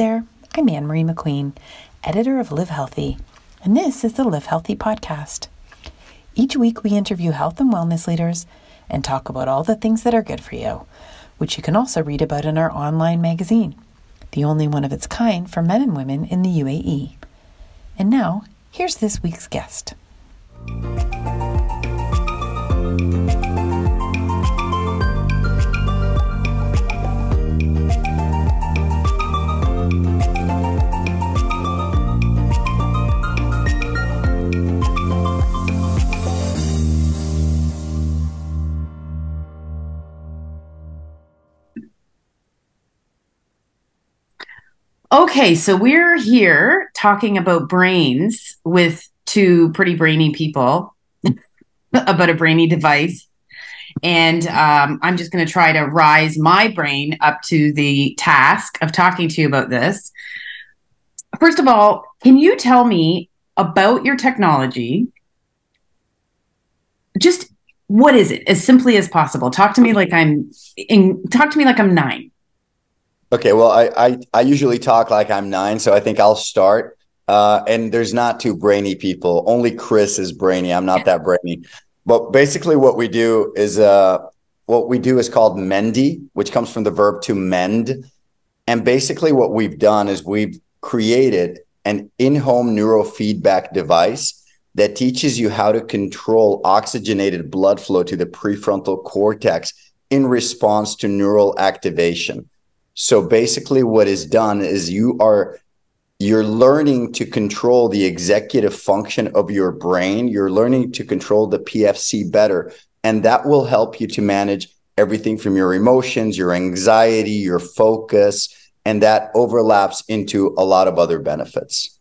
there, I'm Ann Marie McQueen, editor of Livehealthy, and this is the Livehealthy podcast. Each week, we interview health and wellness leaders and talk about all the things that are good for you, which you can also read about in our online magazine, the only one of its kind for men and women in the UAE. And now, here's this week's guest. Okay, so we're here talking about brains with two pretty brainy people about a brainy device. And um, I'm just going to try to rise my brain up to the task of talking to you about this. First of all, can you tell me about your technology? Just what is it as simply as possible? Talk to me like I'm in, talk to me like I'm nine. Okay, well, I, I, I usually talk like I'm nine, so I think I'll start. Uh, and there's not two brainy people. Only Chris is brainy. I'm not that brainy. But basically, what we do is uh, what we do is called Mendi, which comes from the verb to mend. And basically, what we've done is we've created an in-home neurofeedback device that teaches you how to control oxygenated blood flow to the prefrontal cortex in response to neural activation. So basically what is done is you are you're learning to control the executive function of your brain. You're learning to control the PFC better. And that will help you to manage everything from your emotions, your anxiety, your focus, and that overlaps into a lot of other benefits.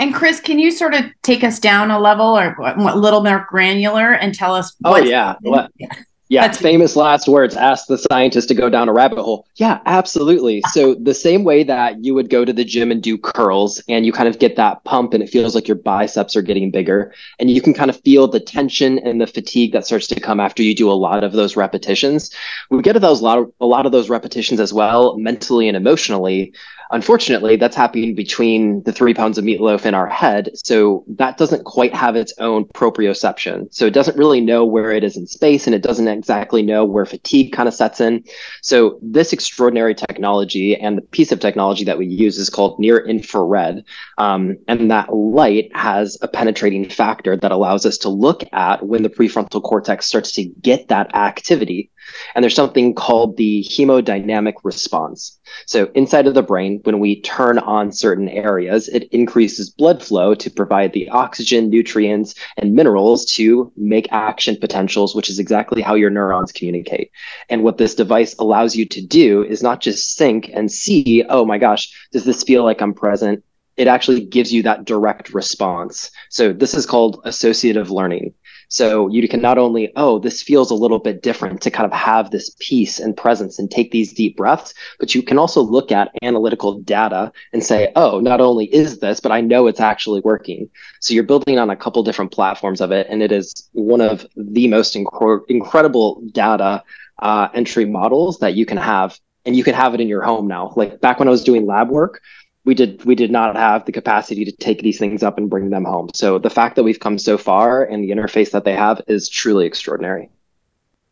And Chris, can you sort of take us down a level or a little more granular and tell us? Oh yeah. What, yeah, That's famous last words. Ask the scientist to go down a rabbit hole. Yeah, absolutely. So the same way that you would go to the gym and do curls and you kind of get that pump and it feels like your biceps are getting bigger and you can kind of feel the tension and the fatigue that starts to come after you do a lot of those repetitions. We get to those lot of, a lot of those repetitions as well mentally and emotionally Unfortunately, that's happening between the three pounds of meatloaf in our head. So that doesn't quite have its own proprioception. So it doesn't really know where it is in space and it doesn't exactly know where fatigue kind of sets in. So this extraordinary technology and the piece of technology that we use is called near infrared. Um, and that light has a penetrating factor that allows us to look at when the prefrontal cortex starts to get that activity. And there's something called the hemodynamic response. So inside of the brain, when we turn on certain areas, it increases blood flow to provide the oxygen, nutrients, and minerals to make action potentials, which is exactly how your neurons communicate. And what this device allows you to do is not just think and see, oh my gosh, does this feel like I'm present? It actually gives you that direct response. So this is called associative learning. So you can not only, oh, this feels a little bit different to kind of have this peace and presence and take these deep breaths, but you can also look at analytical data and say, oh, not only is this, but I know it's actually working. So you're building on a couple different platforms of it, and it is one of the most inc- incredible data uh, entry models that you can have and you can have it in your home now. Like back when I was doing lab work, we did we did not have the capacity to take these things up and bring them home. So the fact that we've come so far and the interface that they have is truly extraordinary.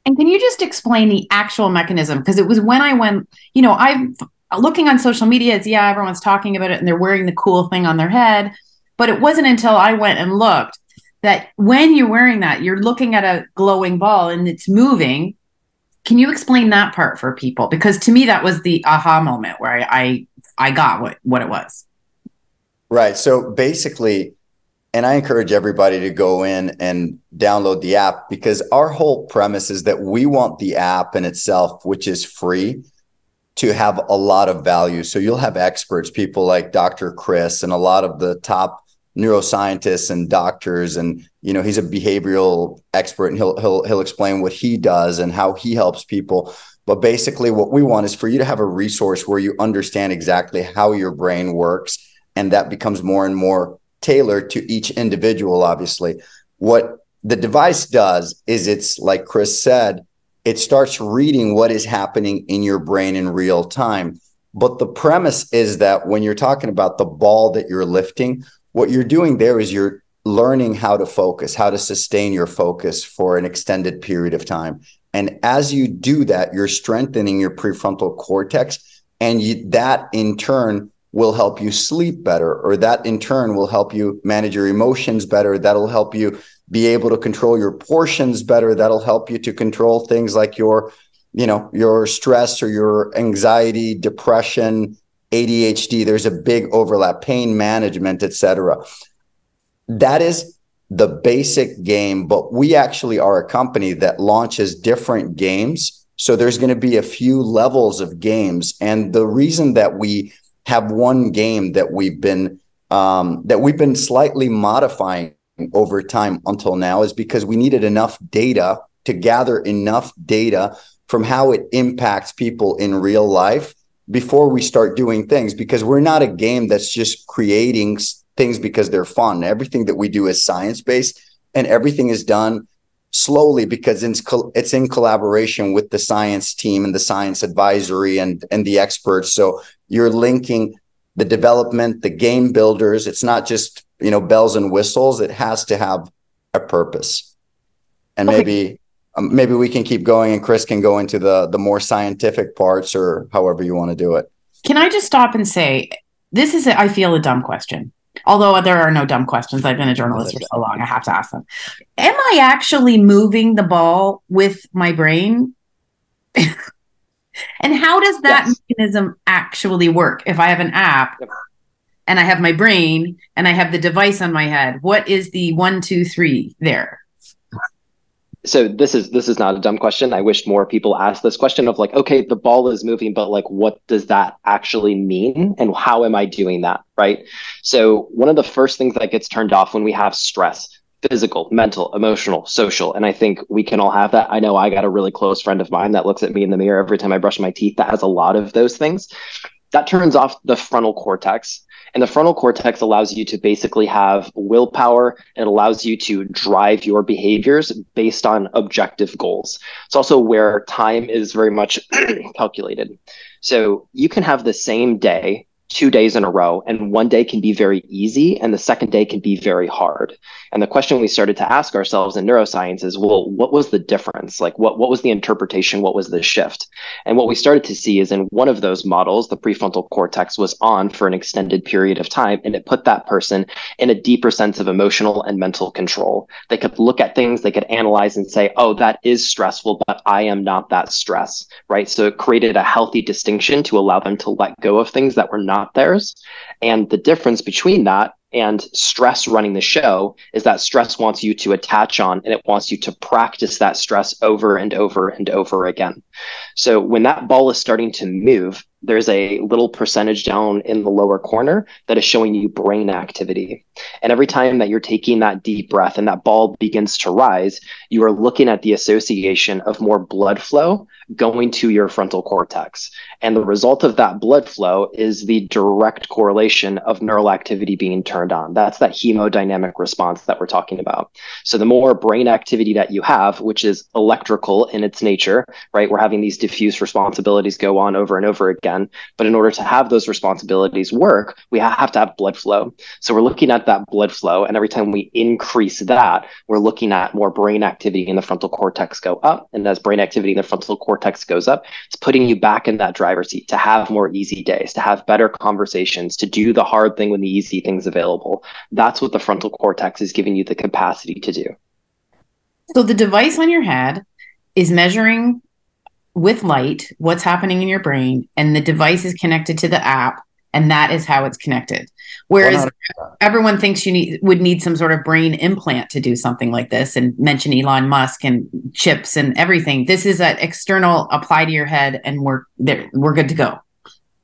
And can you just explain the actual mechanism? Because it was when I went, you know, I'm looking on social media, it's yeah, everyone's talking about it and they're wearing the cool thing on their head. But it wasn't until I went and looked that when you're wearing that, you're looking at a glowing ball and it's moving. Can you explain that part for people? Because to me, that was the aha moment where I, I I got what what it was. Right. So basically, and I encourage everybody to go in and download the app because our whole premise is that we want the app in itself, which is free, to have a lot of value. So you'll have experts, people like Dr. Chris and a lot of the top neuroscientists and doctors and you know he's a behavioral expert and he'll he'll he'll explain what he does and how he helps people but basically, what we want is for you to have a resource where you understand exactly how your brain works. And that becomes more and more tailored to each individual, obviously. What the device does is it's like Chris said, it starts reading what is happening in your brain in real time. But the premise is that when you're talking about the ball that you're lifting, what you're doing there is you're learning how to focus, how to sustain your focus for an extended period of time. And as you do that, you're strengthening your prefrontal cortex. And you, that in turn will help you sleep better, or that in turn will help you manage your emotions better. That'll help you be able to control your portions better. That'll help you to control things like your, you know, your stress or your anxiety, depression, ADHD. There's a big overlap, pain management, etc that is the basic game, but we actually are a company that launches different games. So there's going to be a few levels of games. And the reason that we have one game that we've been um, that we've been slightly modifying over time until now is because we needed enough data to gather enough data from how it impacts people in real life before we start doing things because we're not a game that's just creating things because they're fun. Everything that we do is science based and everything is done slowly because it's in collaboration with the science team and the science advisory and, and the experts. So you're linking the development, the game builders. It's not just, you know, bells and whistles. It has to have a purpose. And okay. maybe um, maybe we can keep going and Chris can go into the the more scientific parts or however you want to do it. Can I just stop and say this is a, I feel a dumb question. Although there are no dumb questions. I've been a journalist for so long, I have to ask them. Am I actually moving the ball with my brain? and how does that yes. mechanism actually work? If I have an app and I have my brain and I have the device on my head, what is the one, two, three there? So this is this is not a dumb question. I wish more people asked this question of like, okay, the ball is moving, but like, what does that actually mean, and how am I doing that, right? So one of the first things that gets turned off when we have stress, physical, mental, emotional, social, and I think we can all have that. I know I got a really close friend of mine that looks at me in the mirror every time I brush my teeth that has a lot of those things. That turns off the frontal cortex and the frontal cortex allows you to basically have willpower. It allows you to drive your behaviors based on objective goals. It's also where time is very much calculated. So you can have the same day two days in a row and one day can be very easy and the second day can be very hard. And the question we started to ask ourselves in neuroscience is well what was the difference? Like what, what was the interpretation? What was the shift? And what we started to see is in one of those models the prefrontal cortex was on for an extended period of time and it put that person in a deeper sense of emotional and mental control. They could look at things they could analyze and say oh that is stressful but i am not that stress right? So it created a healthy distinction to allow them to let go of things that were not not theirs. And the difference between that and stress running the show is that stress wants you to attach on and it wants you to practice that stress over and over and over again. So when that ball is starting to move, there's a little percentage down in the lower corner that is showing you brain activity. And every time that you're taking that deep breath and that ball begins to rise, you are looking at the association of more blood flow going to your frontal cortex. And the result of that blood flow is the direct correlation of neural activity being turned on. That's that hemodynamic response that we're talking about. So the more brain activity that you have, which is electrical in its nature, right? We're having these diffuse responsibilities go on over and over again. But in order to have those responsibilities work, we have to have blood flow. So we're looking at that blood flow. And every time we increase that, we're looking at more brain activity in the frontal cortex go up. And as brain activity in the frontal cortex cortex goes up, it's putting you back in that driver's seat to have more easy days, to have better conversations, to do the hard thing when the easy thing's available. That's what the frontal cortex is giving you the capacity to do. So the device on your head is measuring with light what's happening in your brain, and the device is connected to the app and that is how it's connected. Whereas 100%. everyone thinks you need would need some sort of brain implant to do something like this, and mention Elon Musk and chips and everything. This is an external apply to your head, and we're there. We're good to go.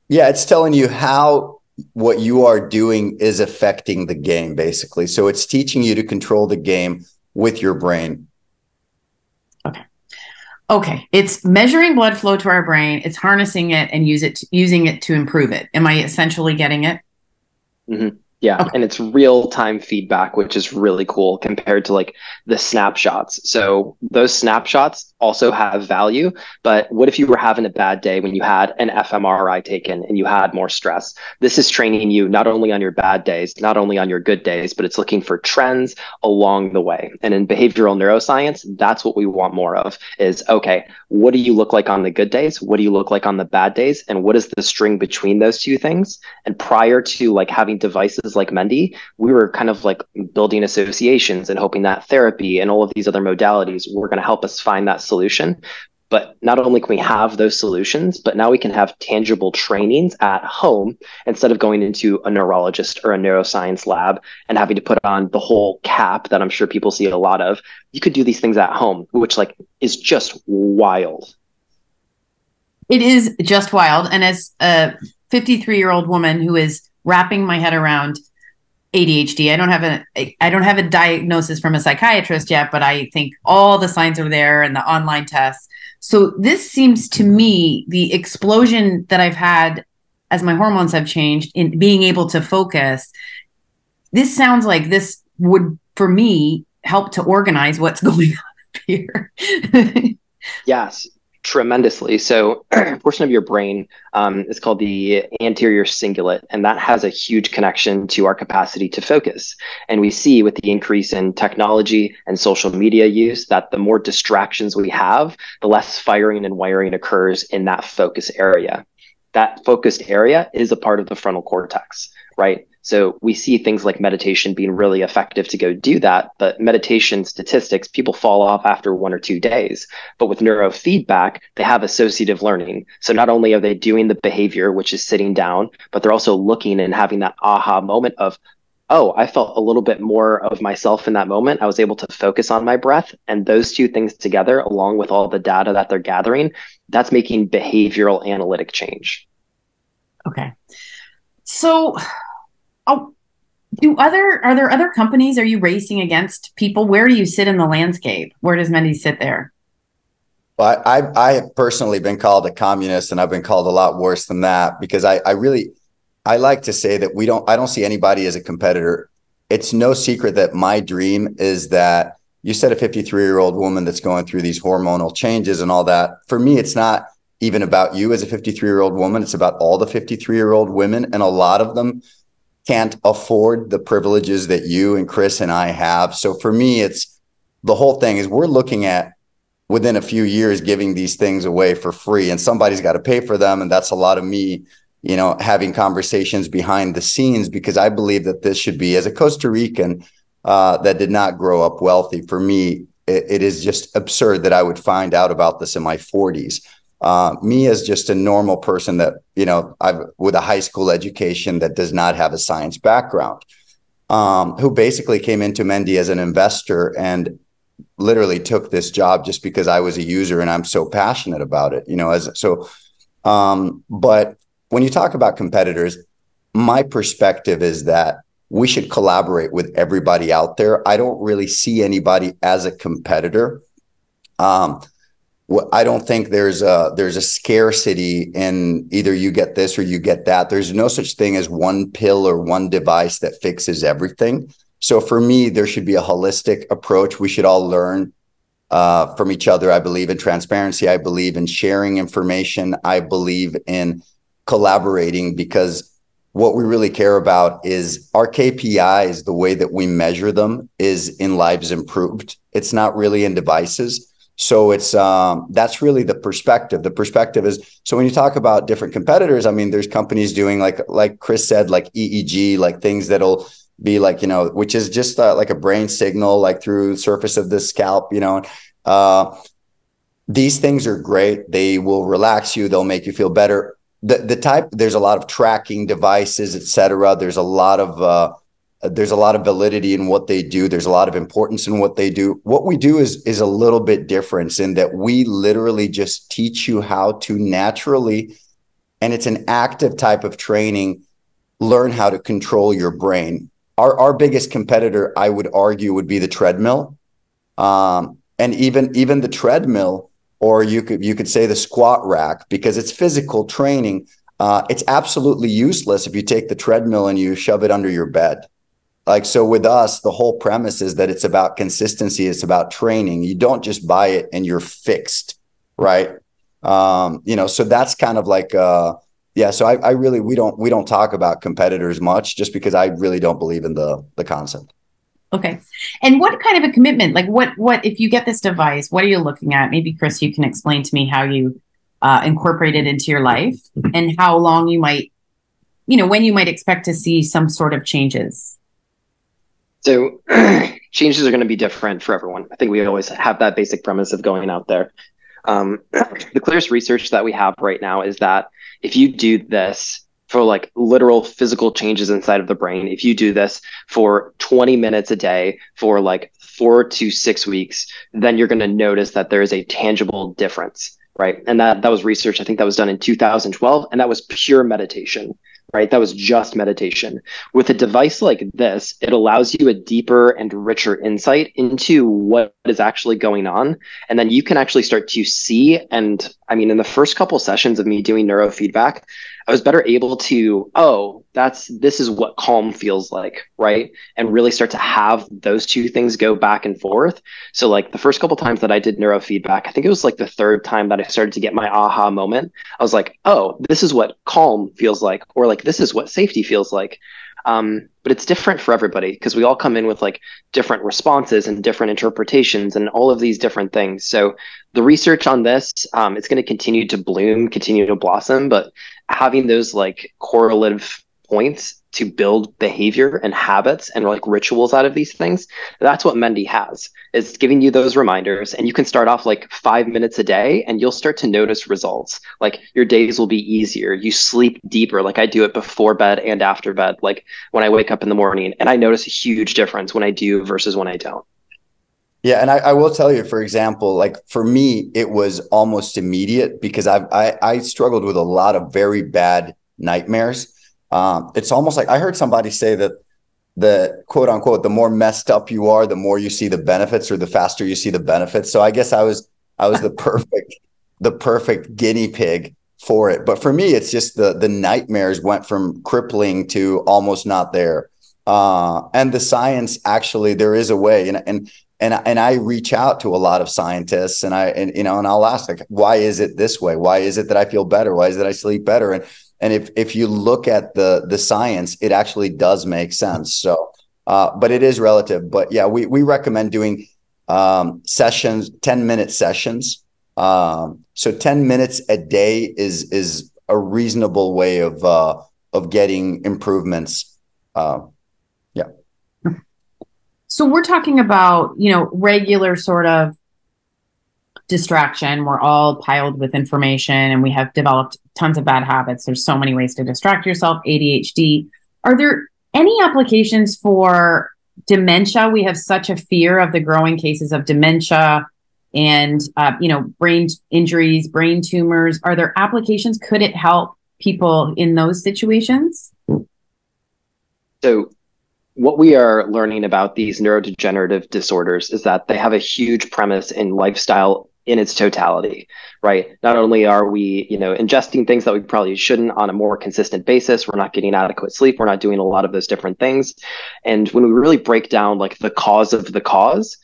Yeah, it's telling you how what you are doing is affecting the game, basically. So it's teaching you to control the game with your brain okay it's measuring blood flow to our brain it's harnessing it and use it to, using it to improve it am i essentially getting it mm-hmm. yeah okay. and it's real time feedback which is really cool compared to like the snapshots so those snapshots also have value. But what if you were having a bad day when you had an fMRI taken and you had more stress? This is training you not only on your bad days, not only on your good days, but it's looking for trends along the way. And in behavioral neuroscience, that's what we want more of is okay, what do you look like on the good days? What do you look like on the bad days? And what is the string between those two things? And prior to like having devices like Mendi, we were kind of like building associations and hoping that therapy and all of these other modalities were going to help us find that solution. But not only can we have those solutions, but now we can have tangible trainings at home instead of going into a neurologist or a neuroscience lab and having to put on the whole cap that I'm sure people see a lot of. You could do these things at home, which like is just wild. It is just wild. And as a 53 year old woman who is wrapping my head around ADHD. I don't have a I don't have a diagnosis from a psychiatrist yet, but I think all the signs are there and the online tests. So this seems to me the explosion that I've had as my hormones have changed in being able to focus. This sounds like this would for me help to organize what's going on here. yes tremendously. So, a portion of your brain um, is called the anterior cingulate, and that has a huge connection to our capacity to focus. And we see with the increase in technology and social media use that the more distractions we have, the less firing and wiring occurs in that focus area. That focused area is a part of the frontal cortex, right? So we see things like meditation being really effective to go do that. But meditation statistics, people fall off after one or two days. But with neurofeedback, they have associative learning. So not only are they doing the behavior, which is sitting down, but they're also looking and having that aha moment of, oh, I felt a little bit more of myself in that moment. I was able to focus on my breath. And those two things together, along with all the data that they're gathering, that's making behavioral analytic change. Okay. So Oh, do other are there other companies? Are you racing against people? Where do you sit in the landscape? Where does Mendi sit there? Well, I, I, I have personally been called a communist, and I've been called a lot worse than that because I, I really I like to say that we don't I don't see anybody as a competitor. It's no secret that my dream is that you said a 53 year old woman that's going through these hormonal changes and all that. For me, it's not even about you as a 53 year old woman. It's about all the 53 year old women, and a lot of them can't afford the privileges that you and Chris and I have. So for me, it's the whole thing is we're looking at within a few years giving these things away for free and somebody's got to pay for them. And that's a lot of me, you know, having conversations behind the scenes because I believe that this should be as a Costa Rican uh, that did not grow up wealthy. For me, it, it is just absurd that I would find out about this in my 40s. Uh, me as just a normal person that you know I've with a high school education that does not have a science background, um, who basically came into Mendi as an investor and literally took this job just because I was a user and I'm so passionate about it. You know, as so. Um, but when you talk about competitors, my perspective is that we should collaborate with everybody out there. I don't really see anybody as a competitor. Um, I don't think there's a there's a scarcity in either you get this or you get that. There's no such thing as one pill or one device that fixes everything. So for me, there should be a holistic approach. We should all learn uh, from each other. I believe in transparency. I believe in sharing information. I believe in collaborating because what we really care about is our KPIs, the way that we measure them is in lives improved. It's not really in devices. So it's um, that's really the perspective. The perspective is so when you talk about different competitors, I mean, there's companies doing like like Chris said, like EEG, like things that'll be like you know, which is just uh, like a brain signal, like through surface of the scalp, you know. Uh, these things are great. They will relax you. They'll make you feel better. The the type there's a lot of tracking devices, etc. There's a lot of uh, there's a lot of validity in what they do. There's a lot of importance in what they do. What we do is is a little bit different in that we literally just teach you how to naturally and it's an active type of training learn how to control your brain. Our our biggest competitor i would argue would be the treadmill. Um, and even even the treadmill or you could you could say the squat rack because it's physical training. Uh, it's absolutely useless if you take the treadmill and you shove it under your bed like so with us the whole premise is that it's about consistency it's about training. You don't just buy it and you're fixed right? Um you know so that's kind of like uh yeah so I, I really we don't we don't talk about competitors much just because i really don't believe in the the concept. Okay. And what kind of a commitment like what what if you get this device what are you looking at? Maybe chris you can explain to me how you uh, incorporate it into your life and how long you might you know when you might expect to see some sort of changes so changes are going to be different for everyone. I think we always have that basic premise of going out there. Um, the clearest research that we have right now is that if you do this for like literal physical changes inside of the brain, if you do this for 20 minutes a day for like four to six weeks, then you're going to notice that there is a tangible difference, right? And that that was research. I think that was done in 2012, and that was pure meditation right? That was just meditation. With a device like this, it allows you a deeper and richer insight into what is actually going on. And then you can actually start to see. And I mean, in the first couple sessions of me doing neurofeedback, I was better able to, oh, that's this is what calm feels like, right? And really start to have those two things go back and forth. So like the first couple times that I did neurofeedback, I think it was like the third time that I started to get my aha moment. I was like, oh, this is what calm feels like, or like this is what safety feels like. Um, but it's different for everybody because we all come in with like different responses and different interpretations and all of these different things. So the research on this, um, it's going to continue to bloom, continue to blossom, but having those like correlative points to build behavior and habits and like rituals out of these things that's what Mendi has is giving you those reminders and you can start off like five minutes a day and you'll start to notice results. Like your days will be easier. You sleep deeper. Like i do it before bed and after bed like when i wake up in the morning and i notice a huge difference when i do versus when i don't. Yeah, and I, I, will tell you, for example, like for me, it was almost immediate because I've, I I struggled with a lot of very bad nightmares. Um, it's almost like I heard somebody say that the quote unquote the more messed up you are, the more you see the benefits, or the faster you see the benefits. So I guess I was I was the perfect the perfect guinea pig for it. But for me, it's just the the nightmares went from crippling to almost not there. Uh, and the science actually there is a way, and and and and I reach out to a lot of scientists and I and you know and I'll ask like why is it this way why is it that I feel better why is it that I sleep better and and if if you look at the the science it actually does make sense. So uh, but it is relative. But yeah we we recommend doing um, sessions 10 minute sessions. Um, so 10 minutes a day is is a reasonable way of uh, of getting improvements. Uh, yeah. So we're talking about, you know, regular sort of distraction. We're all piled with information and we have developed tons of bad habits. There's so many ways to distract yourself, ADHD. Are there any applications for dementia? We have such a fear of the growing cases of dementia and uh, you know brain injuries, brain tumors. Are there applications? Could it help people in those situations? So what we are learning about these neurodegenerative disorders is that they have a huge premise in lifestyle in its totality right not only are we you know ingesting things that we probably shouldn't on a more consistent basis we're not getting adequate sleep we're not doing a lot of those different things and when we really break down like the cause of the cause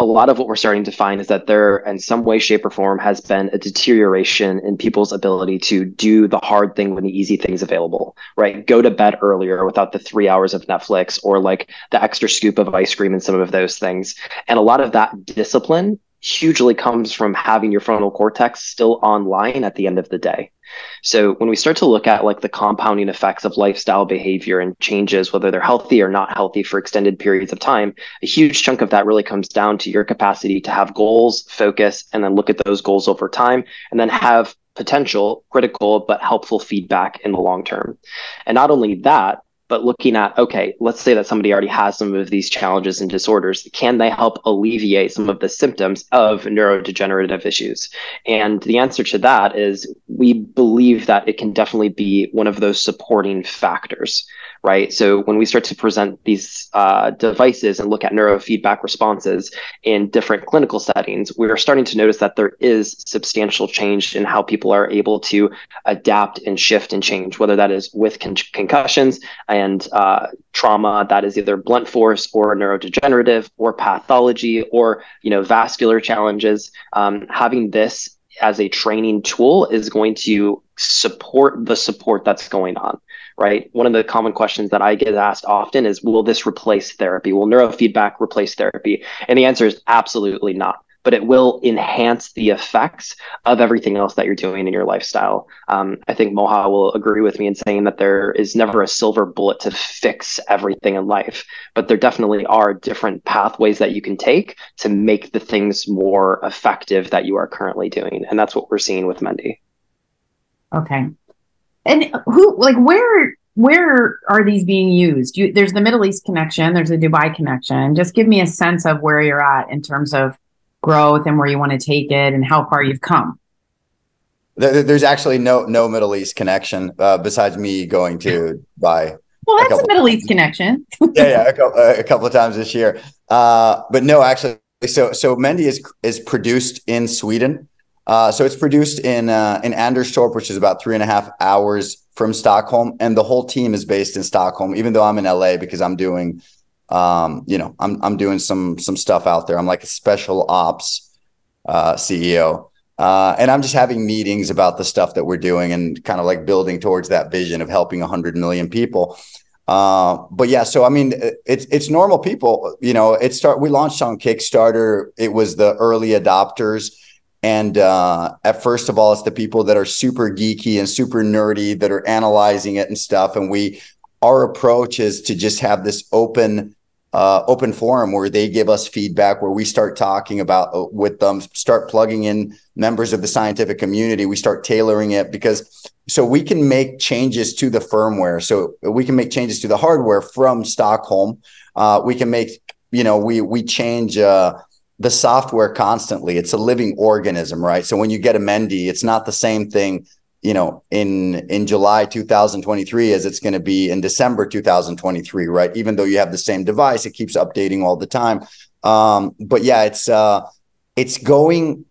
a lot of what we're starting to find is that there, in some way, shape, or form, has been a deterioration in people's ability to do the hard thing when the easy thing's available, right? Go to bed earlier without the three hours of Netflix or like the extra scoop of ice cream and some of those things. And a lot of that discipline hugely comes from having your frontal cortex still online at the end of the day. So when we start to look at like the compounding effects of lifestyle behavior and changes, whether they're healthy or not healthy for extended periods of time, a huge chunk of that really comes down to your capacity to have goals, focus, and then look at those goals over time, and then have potential critical but helpful feedback in the long term. And not only that, but looking at okay let's say that somebody already has some of these challenges and disorders can they help alleviate some of the symptoms of neurodegenerative issues? And the answer to that is we believe that it can definitely be one of those supporting factors right? So when we start to present these uh, devices and look at neurofeedback responses in different clinical settings, we are starting to notice that there is substantial change in how people are able to adapt and shift and change, whether that is with con- concussions and uh, trauma that is either blunt force or neurodegenerative or pathology or you know vascular challenges. Um, having this as a training tool is going to support the support that's going on right? One of the common questions that i get asked often is will this replace therapy? Will neurofeedback replace therapy? And the answer is absolutely not but it will enhance the effects of everything else that you're doing in your lifestyle. Um, I think Moha will agree with me in saying that there is never a silver bullet to fix everything in life, but there definitely are different pathways that you can take to make the things more effective that you are currently doing. And that's what we're seeing with Mendi. Okay. And who, like, where where are these being used? You, there's the Middle East connection, there's the Dubai connection. Just give me a sense of where you're at in terms of growth and where you want to take it and how far you've come? There's actually no no Middle East connection uh, besides me going to buy. Well, that's a, a Middle East connection. yeah, yeah, a couple, a couple, of times this year. Uh, but no, actually, so so Mendi is is produced in Sweden. Uh, so it's produced in uh, in Anderstorp, which is about three and a half hours from Stockholm, and the whole team is based in Stockholm. Even though I'm in LA because I'm doing um, you know, I'm I'm doing some some stuff out there. I'm like a special ops uh, CEO. Uh, and I'm just having meetings about the stuff that we're doing and kind of like building towards that vision of helping 100 million people. Uh, but yeah, so I mean, it's it's normal people. You know, it start. We launched on Kickstarter. It was the early adopters, and uh, at first of all, it's the people that are super geeky and super nerdy that are analyzing it and stuff. And we, our approach is to just have this open uh, open forum where they give us feedback, where we start talking about uh, with them, start plugging in members of the scientific community. We start tailoring it because so we can make changes to the firmware. So we can make changes to the hardware from Stockholm. Uh, we can make, you know, we we change uh, the software constantly. It's a living organism, right? So when you get a Mendi, it's not the same thing you know in in July 2023 as it's going to be in December 2023 right? Even though you have the same device it keeps updating all the time. Um, but yeah it's uh it's going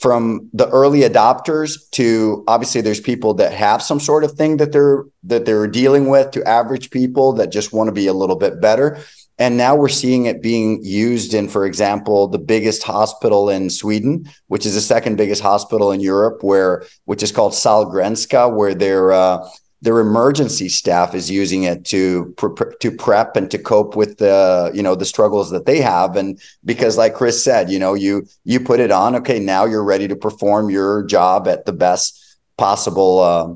from the early adopters to obviously there's people that have some sort of thing that they're that they're dealing with to average people that just want to be a little bit better and now we're seeing it being used in, for example, the biggest hospital in Sweden, which is the second biggest hospital in Europe, where which is called Sahlgrenska, where their uh, their emergency staff is using it to pre- to prep and to cope with the you know the struggles that they have. And because, like Chris said, you know, you you put it on, okay, now you're ready to perform your job at the best possible, uh,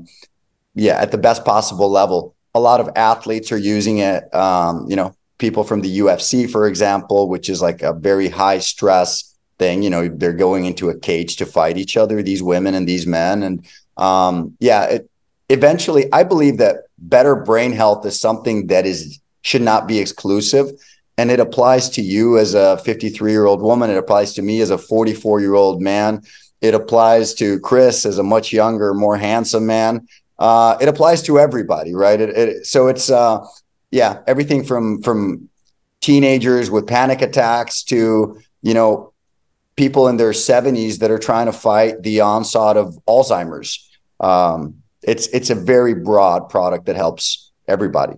yeah, at the best possible level. A lot of athletes are using it. Um, you know, people from the UFC, for example, which is like a very high stress thing. You know, they're going into a cage to fight each other, these women and these men. And um, yeah, it, eventually, I believe that better brain health is something that is should not be exclusive. And it applies to you as a 53 year old woman. It applies to me as a 44 year old man. It applies to Chris as a much younger, more handsome man. Uh, it applies to everybody, right? It, it, so it's uh, yeah, everything from from teenagers with panic attacks to you know people in their 70s that are trying to fight the onslaught of Alzheimer's. Um, it's it's a very broad product that helps everybody.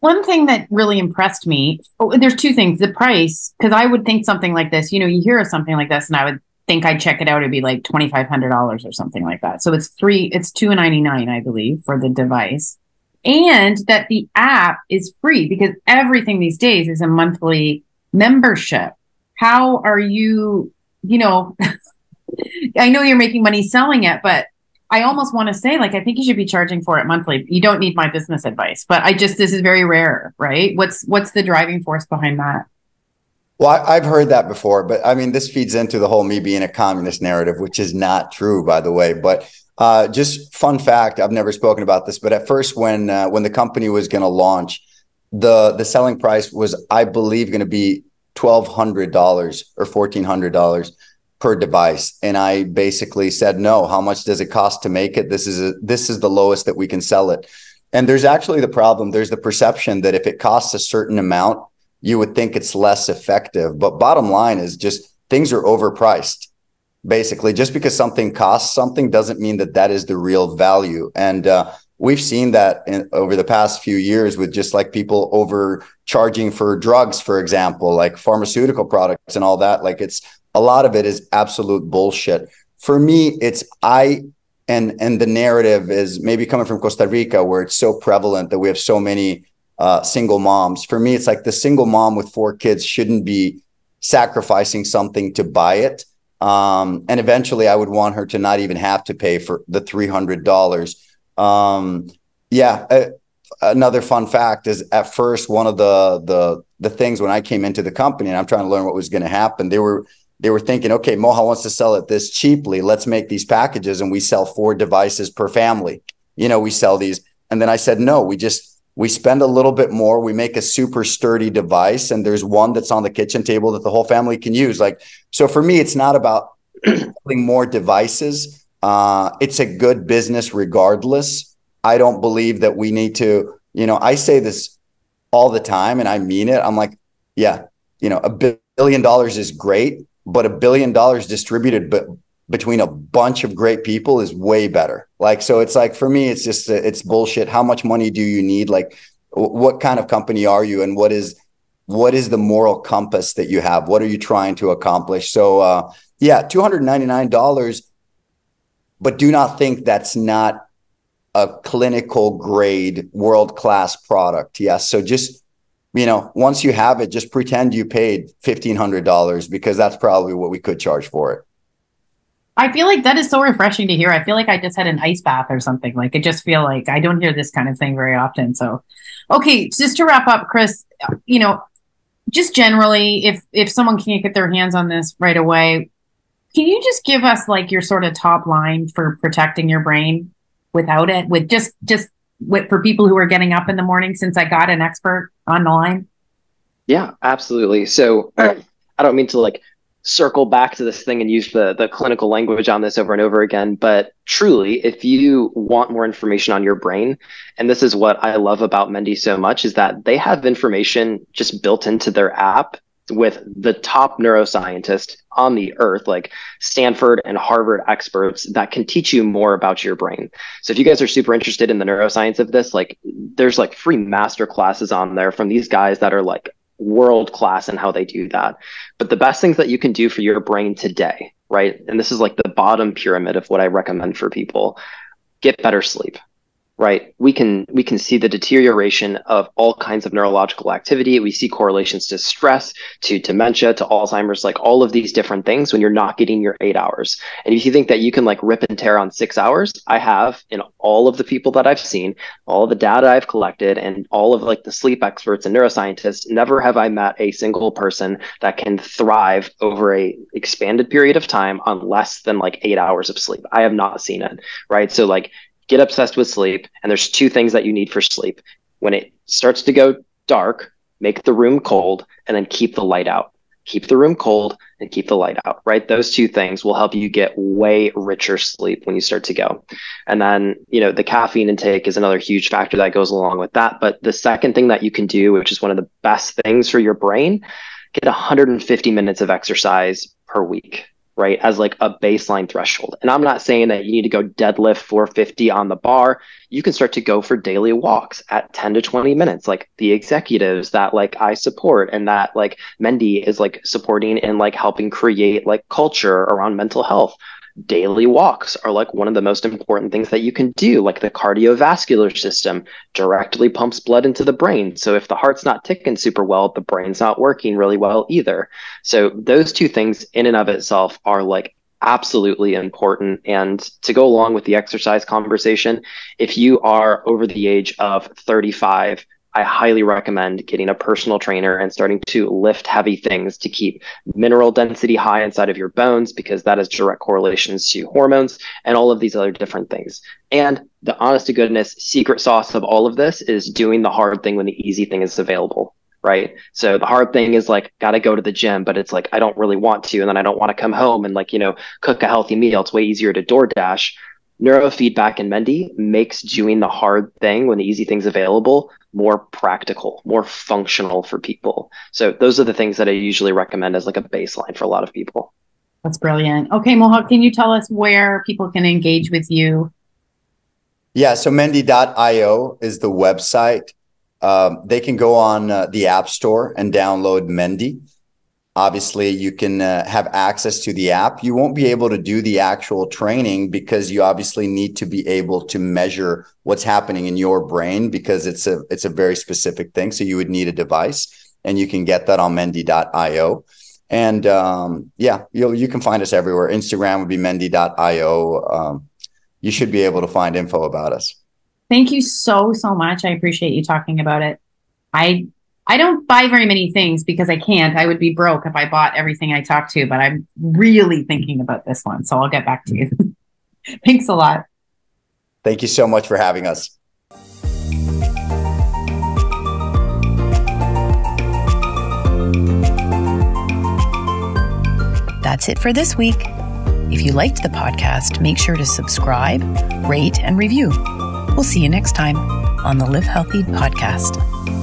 One thing that really impressed me, oh, there's two things. The price, because I would think something like this, you know, you hear of something like this, and I would think I'd check it out. It'd be like twenty five hundred dollars or something like that. So it's three, it's two ninety nine, I believe, for the device and that the app is free because everything these days is a monthly membership. How are you, you know, I know you're making money selling it, but I almost want to say, like, I think you should be charging for it monthly. You don't need my business advice, but I just, this is very rare, right? What's, what's the driving force behind that? Well, I, have heard that before, but I mean, this feeds into the whole me being a communist narrative, which is not true, by the way. But uh, just fun fact: I've never spoken about this, but at first, when uh, when the company was going to launch, the the selling price was, I believe, going to be twelve hundred dollars or fourteen hundred dollars per device, and I basically said, "No. How much does it cost to make it? This is a, this is the lowest that we can sell it." And there's actually the problem. There's the perception that if it costs a certain amount, you would think it's less effective. But bottom line is just things are overpriced. Basically, just because something costs something doesn't mean that that is the real value. And uh, we've seen that in, over the past few years with just like people overcharging for drugs, for example, like pharmaceutical products and all that. Like it's a lot of it is absolute bullshit. For me, it's I and and the narrative is maybe coming from Costa Rica where it's so prevalent that we have so many uh, single moms. For me, it's like the single mom with four kids shouldn't be sacrificing something to buy it. Um, and eventually, I would want her to not even have to pay for the three hundred dollars. Um, yeah. Uh, another fun fact is at first one of the the the things when I came into the company and I'm trying to learn what was going to happen, they were they were thinking, okay, Moha wants to sell it this cheaply. Let's make these packages and we sell four devices per family. You know, we sell these. And then I said, no, we just we spend a little bit more. We make a super sturdy device and there's one that's on the kitchen table that the whole family can use. Like so for me it's not about more devices. Uh, it's a good business regardless. I don't believe that we need to you know i say this all the time and i mean it. I'm like yeah you know a billion dollars is great but a billion dollars distributed but between a bunch of great people is way better. Like, so it's like for me, it's just it's bullshit. How much money do you need? Like, what kind of company are you, and what is what is the moral compass that you have? What are you trying to accomplish? So, uh, yeah, two hundred ninety nine dollars, but do not think that's not a clinical grade world class product. Yes, so just you know, once you have it, just pretend you paid fifteen hundred dollars because that's probably what we could charge for it. I feel like that is so refreshing to hear. I feel like I just had an ice bath or something. Like I just feel like I don't hear this kind of thing very often. So, okay, just to wrap up, Chris, you know, just generally, if if someone can't get their hands on this right away, can you just give us like your sort of top line for protecting your brain without it? With just just with for people who are getting up in the morning, since I got an expert on the line. Yeah, absolutely. So I don't mean to like circle back to this thing and use the the clinical language on this over and over again but truly if you want more information on your brain and this is what i love about Mendi so much is that they have information just built into their app with the top neuroscientists on the earth like stanford and harvard experts that can teach you more about your brain. So if you guys are super interested in the neuroscience of this like there's like free master classes on there from these guys that are like world class in how they do that. But the best things that you can do for your brain today, right? And this is like the bottom pyramid of what I recommend for people get better sleep right? We can we can see the deterioration of all kinds of neurological activity. We see correlations to stress to dementia to alzheimer's like all of these different things when you're not getting your eight hours. And if you think that you can like rip and tear on six hours i have in all of the people that i've seen all the data i've collected and all of like the sleep experts and neuroscientists never have i met a single person that can thrive over a expanded period of time on less than like eight hours of sleep. I have not seen it right? So like get obsessed with sleep. And there's two things that you need for sleep. When it starts to go dark, make the room cold and then keep the light out. Keep the room cold and keep the light out, right? Those two things will help you get way richer sleep when you start to go. And then, you know, the caffeine intake is another huge factor that goes along with that. But the second thing that you can do, which is one of the best things for your brain, get 150 minutes of exercise per week right, as like a baseline threshold. And I'm not saying that you need to go deadlift 450 on the bar. You can start to go for daily walks at 10 to 20 minutes, like the executives that like I support and that like Mendi is like supporting and like helping create like culture around mental health daily walks are like one of the most important things that you can do like the cardiovascular system directly pumps blood into the brain. So if the heart's not ticking super well the brain's not working really well either. So those two things in and of itself are like absolutely important. And to go along with the exercise conversation if you are over the age of 35 I highly recommend getting a personal trainer and starting to lift heavy things to keep mineral density high inside of your bones because that has direct correlations to hormones and all of these other different things. And the honest to goodness secret sauce of all of this is doing the hard thing when the easy thing is available. Right. So the hard thing is like, got to go to the gym, but it's like, I don't really want to. And then I don't want to come home and like, you know, cook a healthy meal. It's way easier to DoorDash neurofeedback and Mendi makes doing the hard thing when the easy thing's available more practical, more functional for people. So those are the things that I usually recommend as like a baseline for a lot of people. That's brilliant. Okay, Moha, can you tell us where people can engage with you? Yeah, so Mendi.io is the website. Um, they can go on uh, the App Store and download Mendy. Obviously, you can uh, have access to the app. You won't be able to do the actual training because you obviously need to be able to measure what's happening in your brain because it's a it's a very specific thing. So you would need a device, and you can get that on Mendi.io. And um, yeah, you you can find us everywhere. Instagram would be Mendi.io. Um, you should be able to find info about us. Thank you so so much. I appreciate you talking about it. I I don't buy very many things because I can't. I would be broke if I bought everything I talk to, but I'm really thinking about this one. So I'll get back to you. Thanks a lot. Thank you so much for having us. That's it for this week. If you liked the podcast, make sure to subscribe, rate, and review. We'll see you next time on the Live Healthy podcast.